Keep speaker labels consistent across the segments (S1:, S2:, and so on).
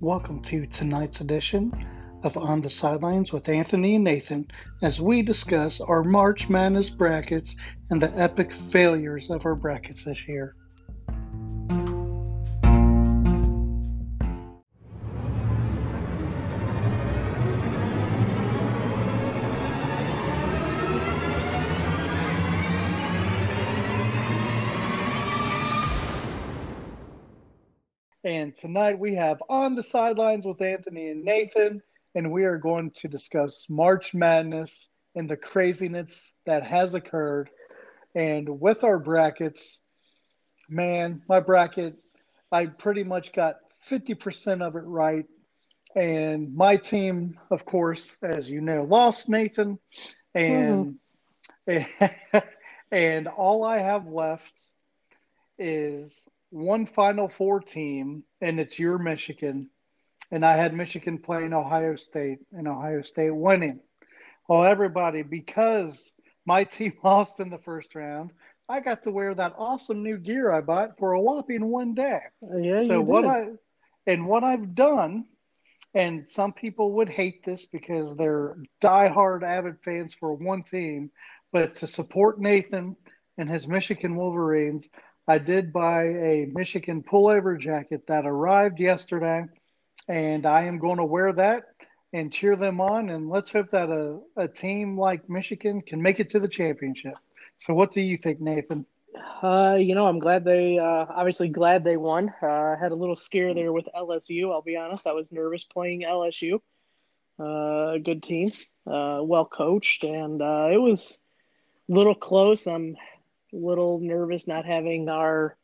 S1: Welcome to tonight's edition of On the Sidelines with Anthony and Nathan as we discuss our March Madness brackets and the epic failures of our brackets this year. And tonight we have On the Sidelines with Anthony and Nathan, and we are going to discuss March Madness and the craziness that has occurred. And with our brackets, man, my bracket, I pretty much got 50% of it right. And my team, of course, as you know, lost Nathan. And mm-hmm. and all I have left is one Final Four team, and it's your Michigan. And I had Michigan playing Ohio State, and Ohio State winning. Well, everybody, because my team lost in the first round, I got to wear that awesome new gear I bought for a whopping one day.
S2: Uh, yeah,
S1: so what I and what I've done, and some people would hate this because they're diehard avid fans for one team, but to support Nathan and his Michigan Wolverines, I did buy a Michigan pullover jacket that arrived yesterday, and I am going to wear that and cheer them on. And let's hope that a, a team like Michigan can make it to the championship. So, what do you think, Nathan?
S2: Uh, you know, I'm glad they uh, obviously glad they won. Uh, I had a little scare there with LSU. I'll be honest, I was nervous playing LSU. Uh, good team, uh, well coached, and uh, it was a little close. I'm little nervous not having our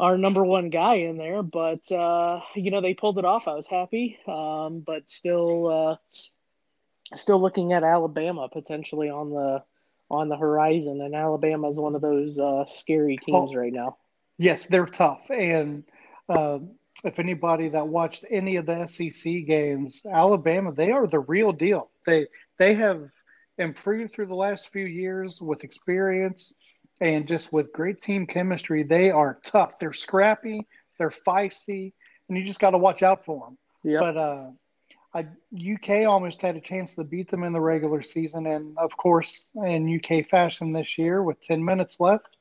S2: our number one guy in there, but uh, you know they pulled it off. I was happy, um, but still, uh, still looking at Alabama potentially on the on the horizon, and Alabama is one of those uh, scary teams oh, right now.
S1: Yes, they're tough, and uh, if anybody that watched any of the SEC games, Alabama, they are the real deal. They they have improved through the last few years with experience and just with great team chemistry, they are tough. They're scrappy, they're feisty, and you just got to watch out for them.
S2: Yeah.
S1: But uh, I, UK almost had a chance to beat them in the regular season, and of course, in UK fashion this year, with 10 minutes left,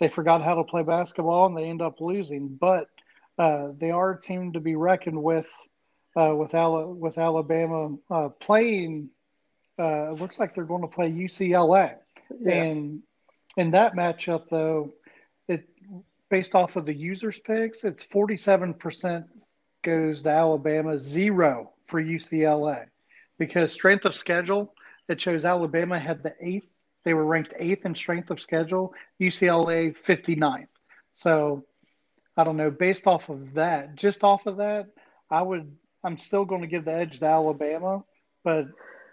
S1: they forgot how to play basketball and they end up losing. But uh, they are a team to be reckoned with. Uh, with, Al- with Alabama uh, playing, uh, it looks like they're going to play UCLA, yeah. and in that matchup, though, it based off of the users picks, it's 47% goes to Alabama, zero for UCLA. Because strength of schedule, it shows Alabama had the eighth. They were ranked eighth in strength of schedule, UCLA 59th. So I don't know. Based off of that, just off of that, I would, I'm still going to give the edge to Alabama, but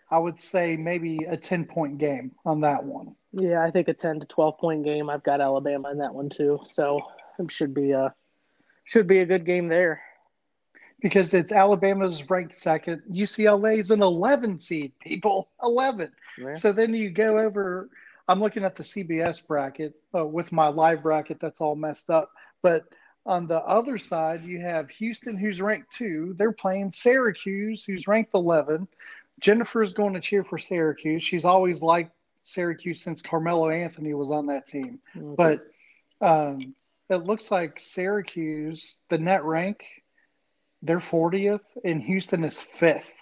S1: I would say maybe a 10 point game on that one.
S2: Yeah, I think a 10 to 12 point game. I've got Alabama in that one too. So it should be a should be a good game there.
S1: Because it's Alabama's ranked second. UCLA is an 11 seed, people. 11. Yeah. So then you go over I'm looking at the CBS bracket uh, with my live bracket that's all messed up. But on the other side, you have Houston, who's ranked two. They're playing Syracuse, who's ranked 11. Jennifer's going to cheer for Syracuse. She's always liked Syracuse since Carmelo Anthony was on that team. Okay. But um, it looks like Syracuse, the net rank, they're 40th, and Houston is fifth.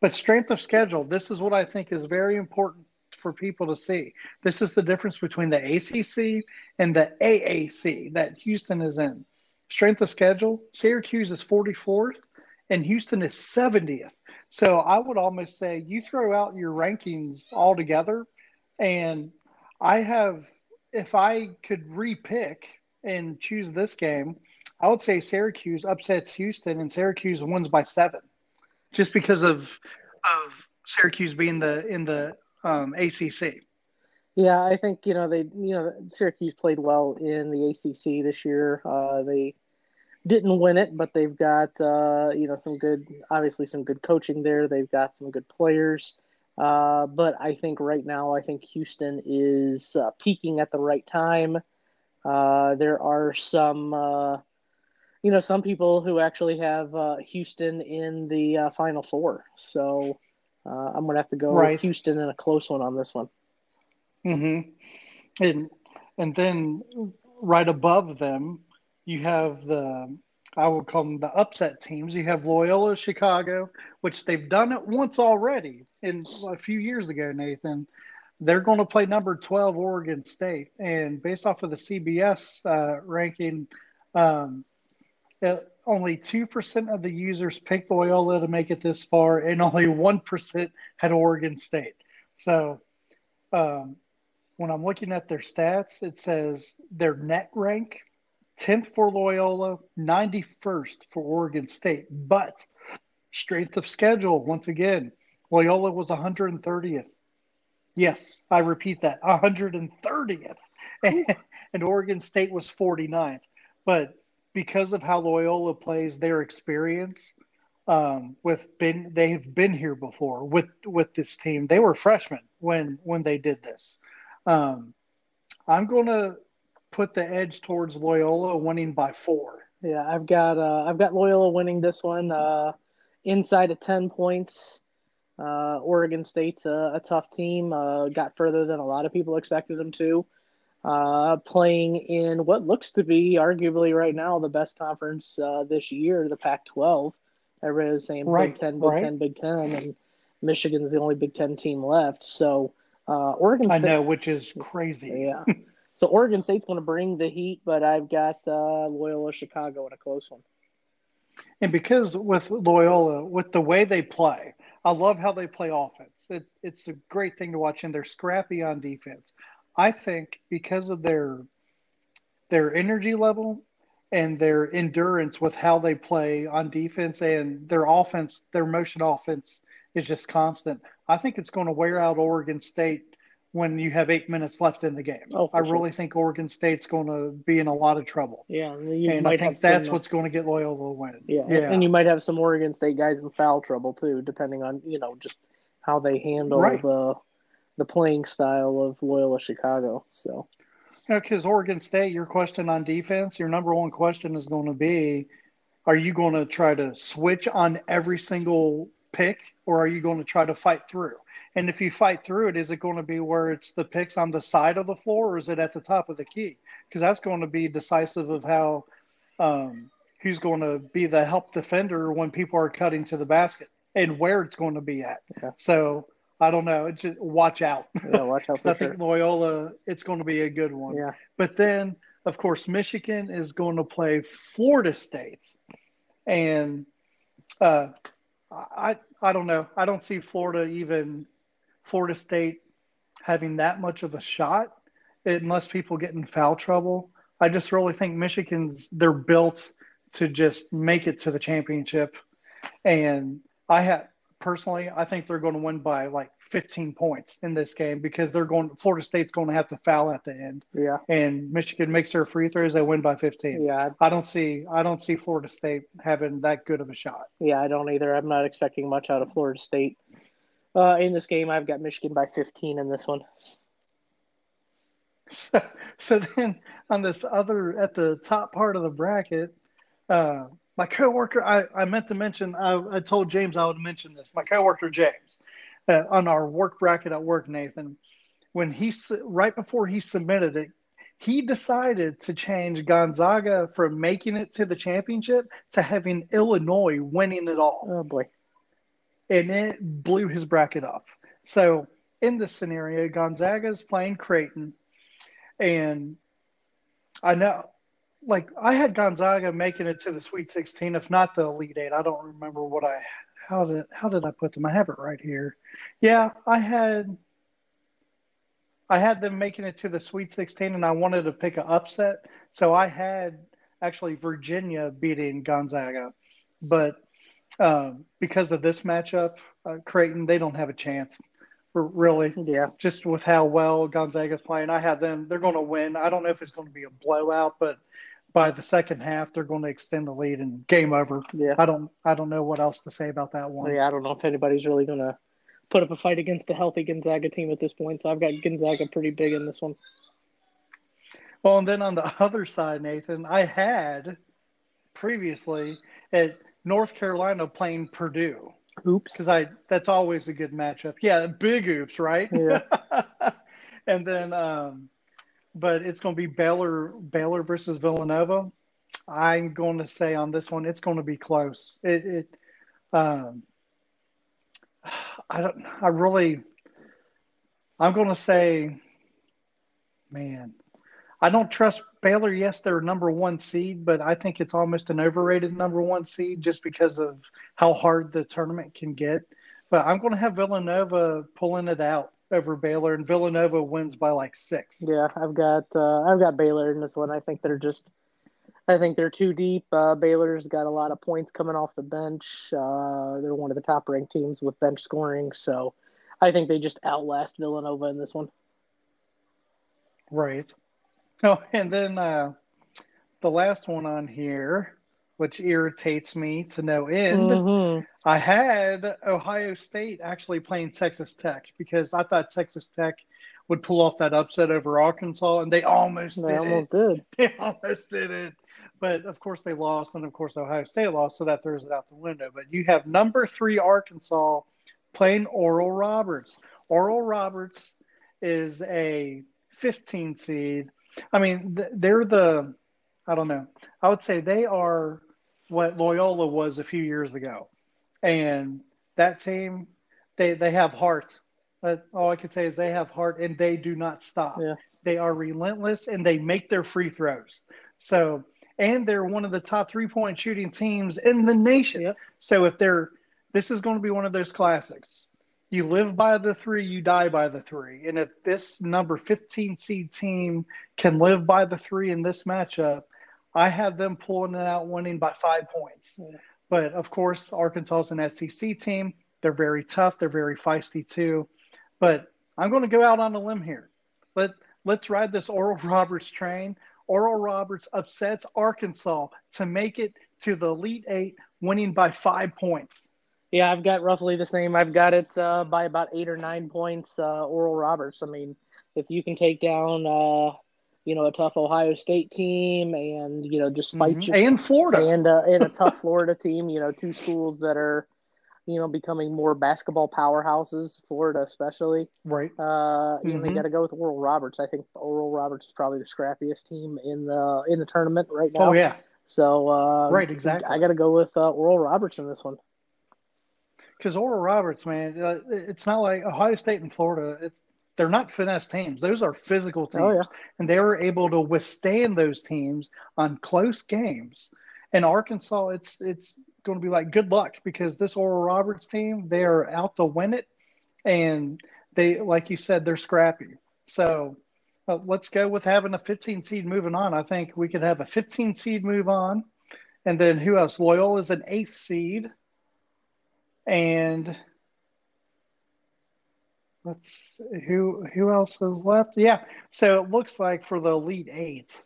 S1: But strength of schedule, this is what I think is very important for people to see. This is the difference between the ACC and the AAC that Houston is in. Strength of schedule, Syracuse is 44th, and Houston is 70th. So I would almost say you throw out your rankings altogether, and I have, if I could repick and choose this game, I would say Syracuse upsets Houston, and Syracuse wins by seven, just because of of Syracuse being the in the um, ACC.
S2: Yeah, I think you know they you know Syracuse played well in the ACC this year. Uh, they didn't win it, but they've got uh, you know some good, obviously some good coaching there. They've got some good players. Uh, but I think right now, I think Houston is uh, peaking at the right time. Uh, there are some, uh, you know, some people who actually have uh, Houston in the uh, Final Four. So uh, I'm going to have to go right. Houston in a close one on this one.
S1: Mm-hmm. And and then right above them, you have the I would call them the upset teams. You have Loyola Chicago, which they've done it once already in a few years ago, Nathan. They're going to play number 12 Oregon State. And based off of the CBS uh, ranking, um, uh, only 2% of the users picked Loyola to make it this far, and only 1% had Oregon State. So um, when I'm looking at their stats, it says their net rank 10th for Loyola, 91st for Oregon State. But strength of schedule, once again, Loyola was 130th. Yes, I repeat that 130th. And, and Oregon State was 49th. But because of how Loyola plays their experience, um, with been they have been here before with with this team. They were freshmen when when they did this. Um, I'm going to put the edge towards Loyola winning by four.
S2: Yeah, I've got uh, I've got Loyola winning this one uh, inside of ten points. Uh, Oregon State's a, a tough team. Uh, got further than a lot of people expected them to. Uh, playing in what looks to be arguably right now the best conference uh, this year, the Pac-12. Everybody's saying right, Big Ten, Big right. Ten, Big Ten, and Michigan's the only Big Ten team left. So Oregon
S1: State, I know, which is crazy.
S2: Yeah. So Oregon State's going to bring the heat, but I've got uh, Loyola Chicago in a close one.
S1: And because with Loyola, with the way they play, I love how they play offense. It, it's a great thing to watch, and they're scrappy on defense. I think because of their their energy level and their endurance with how they play on defense and their offense, their motion offense is just constant. I think it's going to wear out Oregon State when you have eight minutes left in the game. Oh, I really think Oregon State's going to be in a lot of trouble.
S2: Yeah,
S1: and I think that's some, what's going to get Loyola to win.
S2: Yeah, yeah, and you might have some Oregon State guys in foul trouble too, depending on you know just how they handle right. the the playing style of Loyola Chicago. So,
S1: because Oregon State, your question on defense, your number one question is going to be, are you going to try to switch on every single pick, or are you going to try to fight through? And if you fight through it, is it going to be where it's the picks on the side of the floor or is it at the top of the key? Because that's going to be decisive of how um, who's going to be the help defender when people are cutting to the basket and where it's going to be at. Yeah. So I don't know. Just watch out.
S2: Yeah, watch out.
S1: I
S2: think
S1: sure. Loyola, it's going to be a good one.
S2: Yeah.
S1: But then, of course, Michigan is going to play Florida State, and uh, I I don't know. I don't see Florida even Florida State having that much of a shot unless people get in foul trouble. I just really think Michigan's they're built to just make it to the championship. And I have personally, I think they're going to win by like 15 points in this game because they're going. Florida State's going to have to foul at the end.
S2: Yeah.
S1: And Michigan makes their free throws, they win by 15.
S2: Yeah.
S1: I don't see. I don't see Florida State having that good of a shot.
S2: Yeah, I don't either. I'm not expecting much out of Florida State. Uh, in this game, I've got Michigan by 15 in this one.
S1: So, so then on this other at the top part of the bracket, uh, my coworker, I, I meant to mention, I, I told James I would mention this. My coworker James, uh, on our work bracket at work, Nathan, when he right before he submitted it, he decided to change Gonzaga from making it to the championship to having Illinois winning it all.
S2: Oh boy!
S1: and it blew his bracket up. So in this scenario, Gonzaga is playing Creighton, and I know, like I had Gonzaga making it to the Sweet 16, if not the Elite Eight. I don't remember what I how did how did I put them? I have it right here. Yeah, I had I had them making it to the Sweet 16, and I wanted to pick an upset, so I had actually Virginia beating Gonzaga, but um, because of this matchup, uh, Creighton they don't have a chance. Really,
S2: yeah.
S1: Just with how well Gonzaga's playing, I have them. They're going to win. I don't know if it's going to be a blowout, but by the second half, they're going to extend the lead and game over.
S2: Yeah.
S1: I don't. I don't know what else to say about that one.
S2: Yeah, I don't know if anybody's really going to put up a fight against the healthy Gonzaga team at this point. So I've got Gonzaga pretty big in this one.
S1: Well, and then on the other side, Nathan, I had previously at North Carolina playing Purdue.
S2: Oops.
S1: Because I that's always a good matchup. Yeah, big oops, right?
S2: Yeah.
S1: and then um but it's gonna be Baylor Baylor versus Villanova. I'm going to say on this one it's going to be close. It it um I don't I really I'm going to say man I don't trust Baylor. Yes, they're number one seed, but I think it's almost an overrated number one seed just because of how hard the tournament can get. But I'm going to have Villanova pulling it out over Baylor, and Villanova wins by like six.
S2: Yeah, I've got uh, I've got Baylor in this one. I think they're just, I think they're too deep. Uh, Baylor's got a lot of points coming off the bench. Uh, they're one of the top ranked teams with bench scoring, so I think they just outlast Villanova in this one.
S1: Right. Oh, and then uh, the last one on here, which irritates me to no end. Mm-hmm. I had Ohio State actually playing Texas Tech because I thought Texas Tech would pull off that upset over Arkansas, and they almost
S2: they
S1: did.
S2: Almost
S1: it.
S2: did.
S1: They almost did it. But of course, they lost, and of course, Ohio State lost, so that throws it out the window. But you have number three Arkansas playing Oral Roberts. Oral Roberts is a 15 seed I mean, they're the, I don't know. I would say they are what Loyola was a few years ago, and that team, they they have heart. But all I can say is they have heart, and they do not stop.
S2: Yeah.
S1: They are relentless, and they make their free throws. So, and they're one of the top three point shooting teams in the nation. So if they're, this is going to be one of those classics you live by the three, you die by the three. And if this number 15 seed team can live by the three in this matchup, I have them pulling it out winning by five points. Yeah. But of course, Arkansas is an SEC team. They're very tough. They're very feisty too. But I'm going to go out on a limb here. Let, let's ride this Oral Roberts train. Oral Roberts upsets Arkansas to make it to the Elite Eight, winning by five points.
S2: Yeah, I've got roughly the same. I've got it uh, by about eight or nine points. Uh, Oral Roberts. I mean, if you can take down, uh, you know, a tough Ohio State team, and you know, just fight
S1: mm-hmm. you, and Florida,
S2: and uh, and a tough Florida team. You know, two schools that are, you know, becoming more basketball powerhouses. Florida, especially.
S1: Right.
S2: Uh, mm-hmm. and they got to go with Oral Roberts. I think Oral Roberts is probably the scrappiest team in the in the tournament right now.
S1: Oh yeah.
S2: So uh,
S1: right, exactly.
S2: I got to go with uh, Oral Roberts in this one
S1: because Oral Roberts, man, uh, it's not like Ohio State and Florida. It's they're not finesse teams; those are physical teams,
S2: oh, yeah.
S1: and they were able to withstand those teams on close games. And Arkansas, it's it's going to be like good luck because this Oral Roberts team, they are out to win it, and they, like you said, they're scrappy. So uh, let's go with having a 15 seed moving on. I think we could have a 15 seed move on, and then who else? Loyola is an eighth seed and let's who who else is left? Yeah, so it looks like for the elite eight,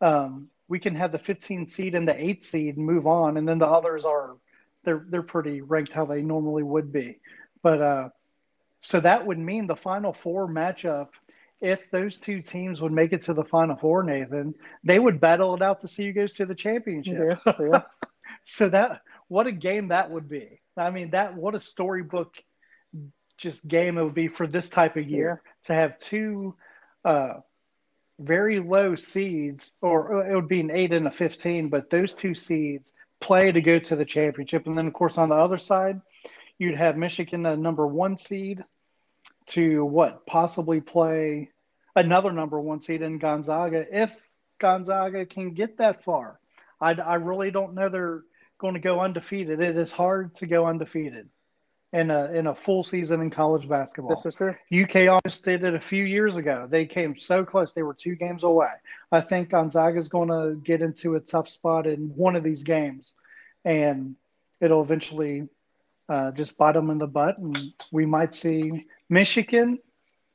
S1: um, we can have the 15 seed and the eight seed move on, and then the others are they're they're pretty ranked how they normally would be. But uh, so that would mean the final four matchup. If those two teams would make it to the final four, Nathan, they would battle it out to see who goes to the championship.
S2: Yeah, yeah.
S1: so that what a game that would be. I mean, that what a storybook just game it would be for this type of year to have two uh, very low seeds, or it would be an eight and a 15, but those two seeds play to go to the championship. And then, of course, on the other side, you'd have Michigan, a number one seed, to what possibly play another number one seed in Gonzaga if Gonzaga can get that far. I, I really don't know they're going to go undefeated. It is hard to go undefeated in a in a full season in college basketball.
S2: This is true.
S1: UK almost did it a few years ago. They came so close. They were two games away. I think Gonzaga is going to get into a tough spot in one of these games, and it'll eventually uh, just bite them in the butt, and we might see Michigan.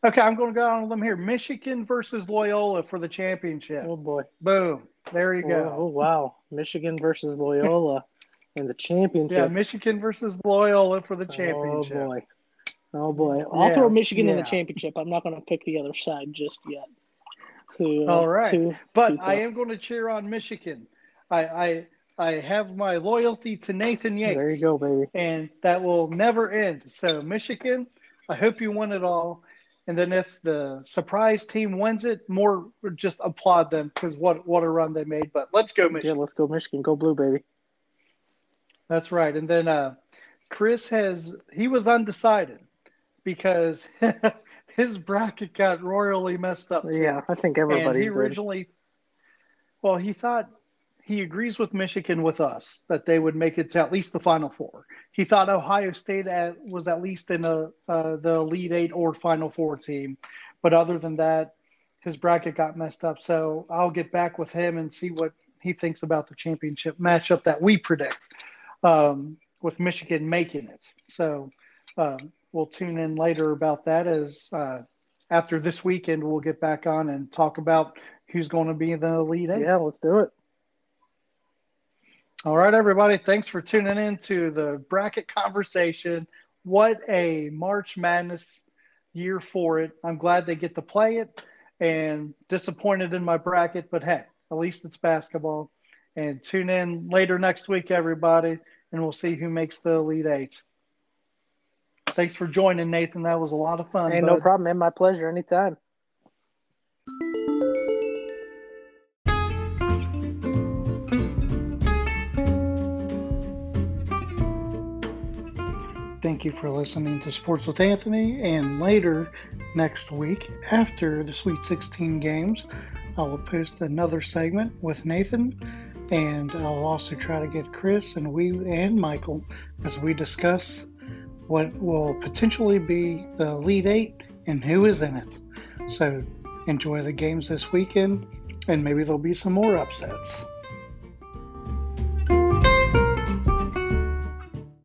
S1: Okay, I'm going to go on a limb here. Michigan versus Loyola for the championship.
S2: Oh boy!
S1: Boom! There you go.
S2: Oh, oh wow! Michigan versus Loyola in the championship.
S1: Yeah, Michigan versus Loyola for the championship.
S2: Oh boy. Oh boy. I'll yeah, throw Michigan yeah. in the championship. I'm not going to pick the other side just yet.
S1: To, uh, All right. To, but I am going to cheer on Michigan. I, I I have my loyalty to Nathan Yates.
S2: There you go, baby.
S1: And that will never end. So, Michigan, I hope you win it all. And then if the surprise team wins it, more just applaud them because what what a run they made. But let's go Michigan.
S2: Yeah, let's go Michigan. Go blue, baby.
S1: That's right. And then uh, Chris has he was undecided because his bracket got royally messed up. Too.
S2: Yeah, I think everybody.
S1: he originally, well, he thought he agrees with Michigan with us that they would make it to at least the Final Four. He thought Ohio State at, was at least in a uh, the Elite Eight or Final Four team, but other than that, his bracket got messed up. So I'll get back with him and see what he thinks about the championship matchup that we predict um, with Michigan making it. So uh, we'll tune in later about that as uh, after this weekend we'll get back on and talk about who's going to be in the Elite Eight.
S2: Yeah, let's do it.
S1: All right, everybody. Thanks for tuning in to the bracket conversation. What a March Madness year for it. I'm glad they get to play it and disappointed in my bracket, but hey, at least it's basketball. And tune in later next week, everybody, and we'll see who makes the Elite Eight. Thanks for joining, Nathan. That was a lot of fun.
S2: Hey, bud. no problem, man. My pleasure. Anytime.
S1: Thank you for listening to Sports with Anthony. And later next week, after the Sweet 16 games, I will post another segment with Nathan. And I'll also try to get Chris and we and Michael as we discuss what will potentially be the Elite Eight and who is in it. So enjoy the games this weekend, and maybe there'll be some more upsets.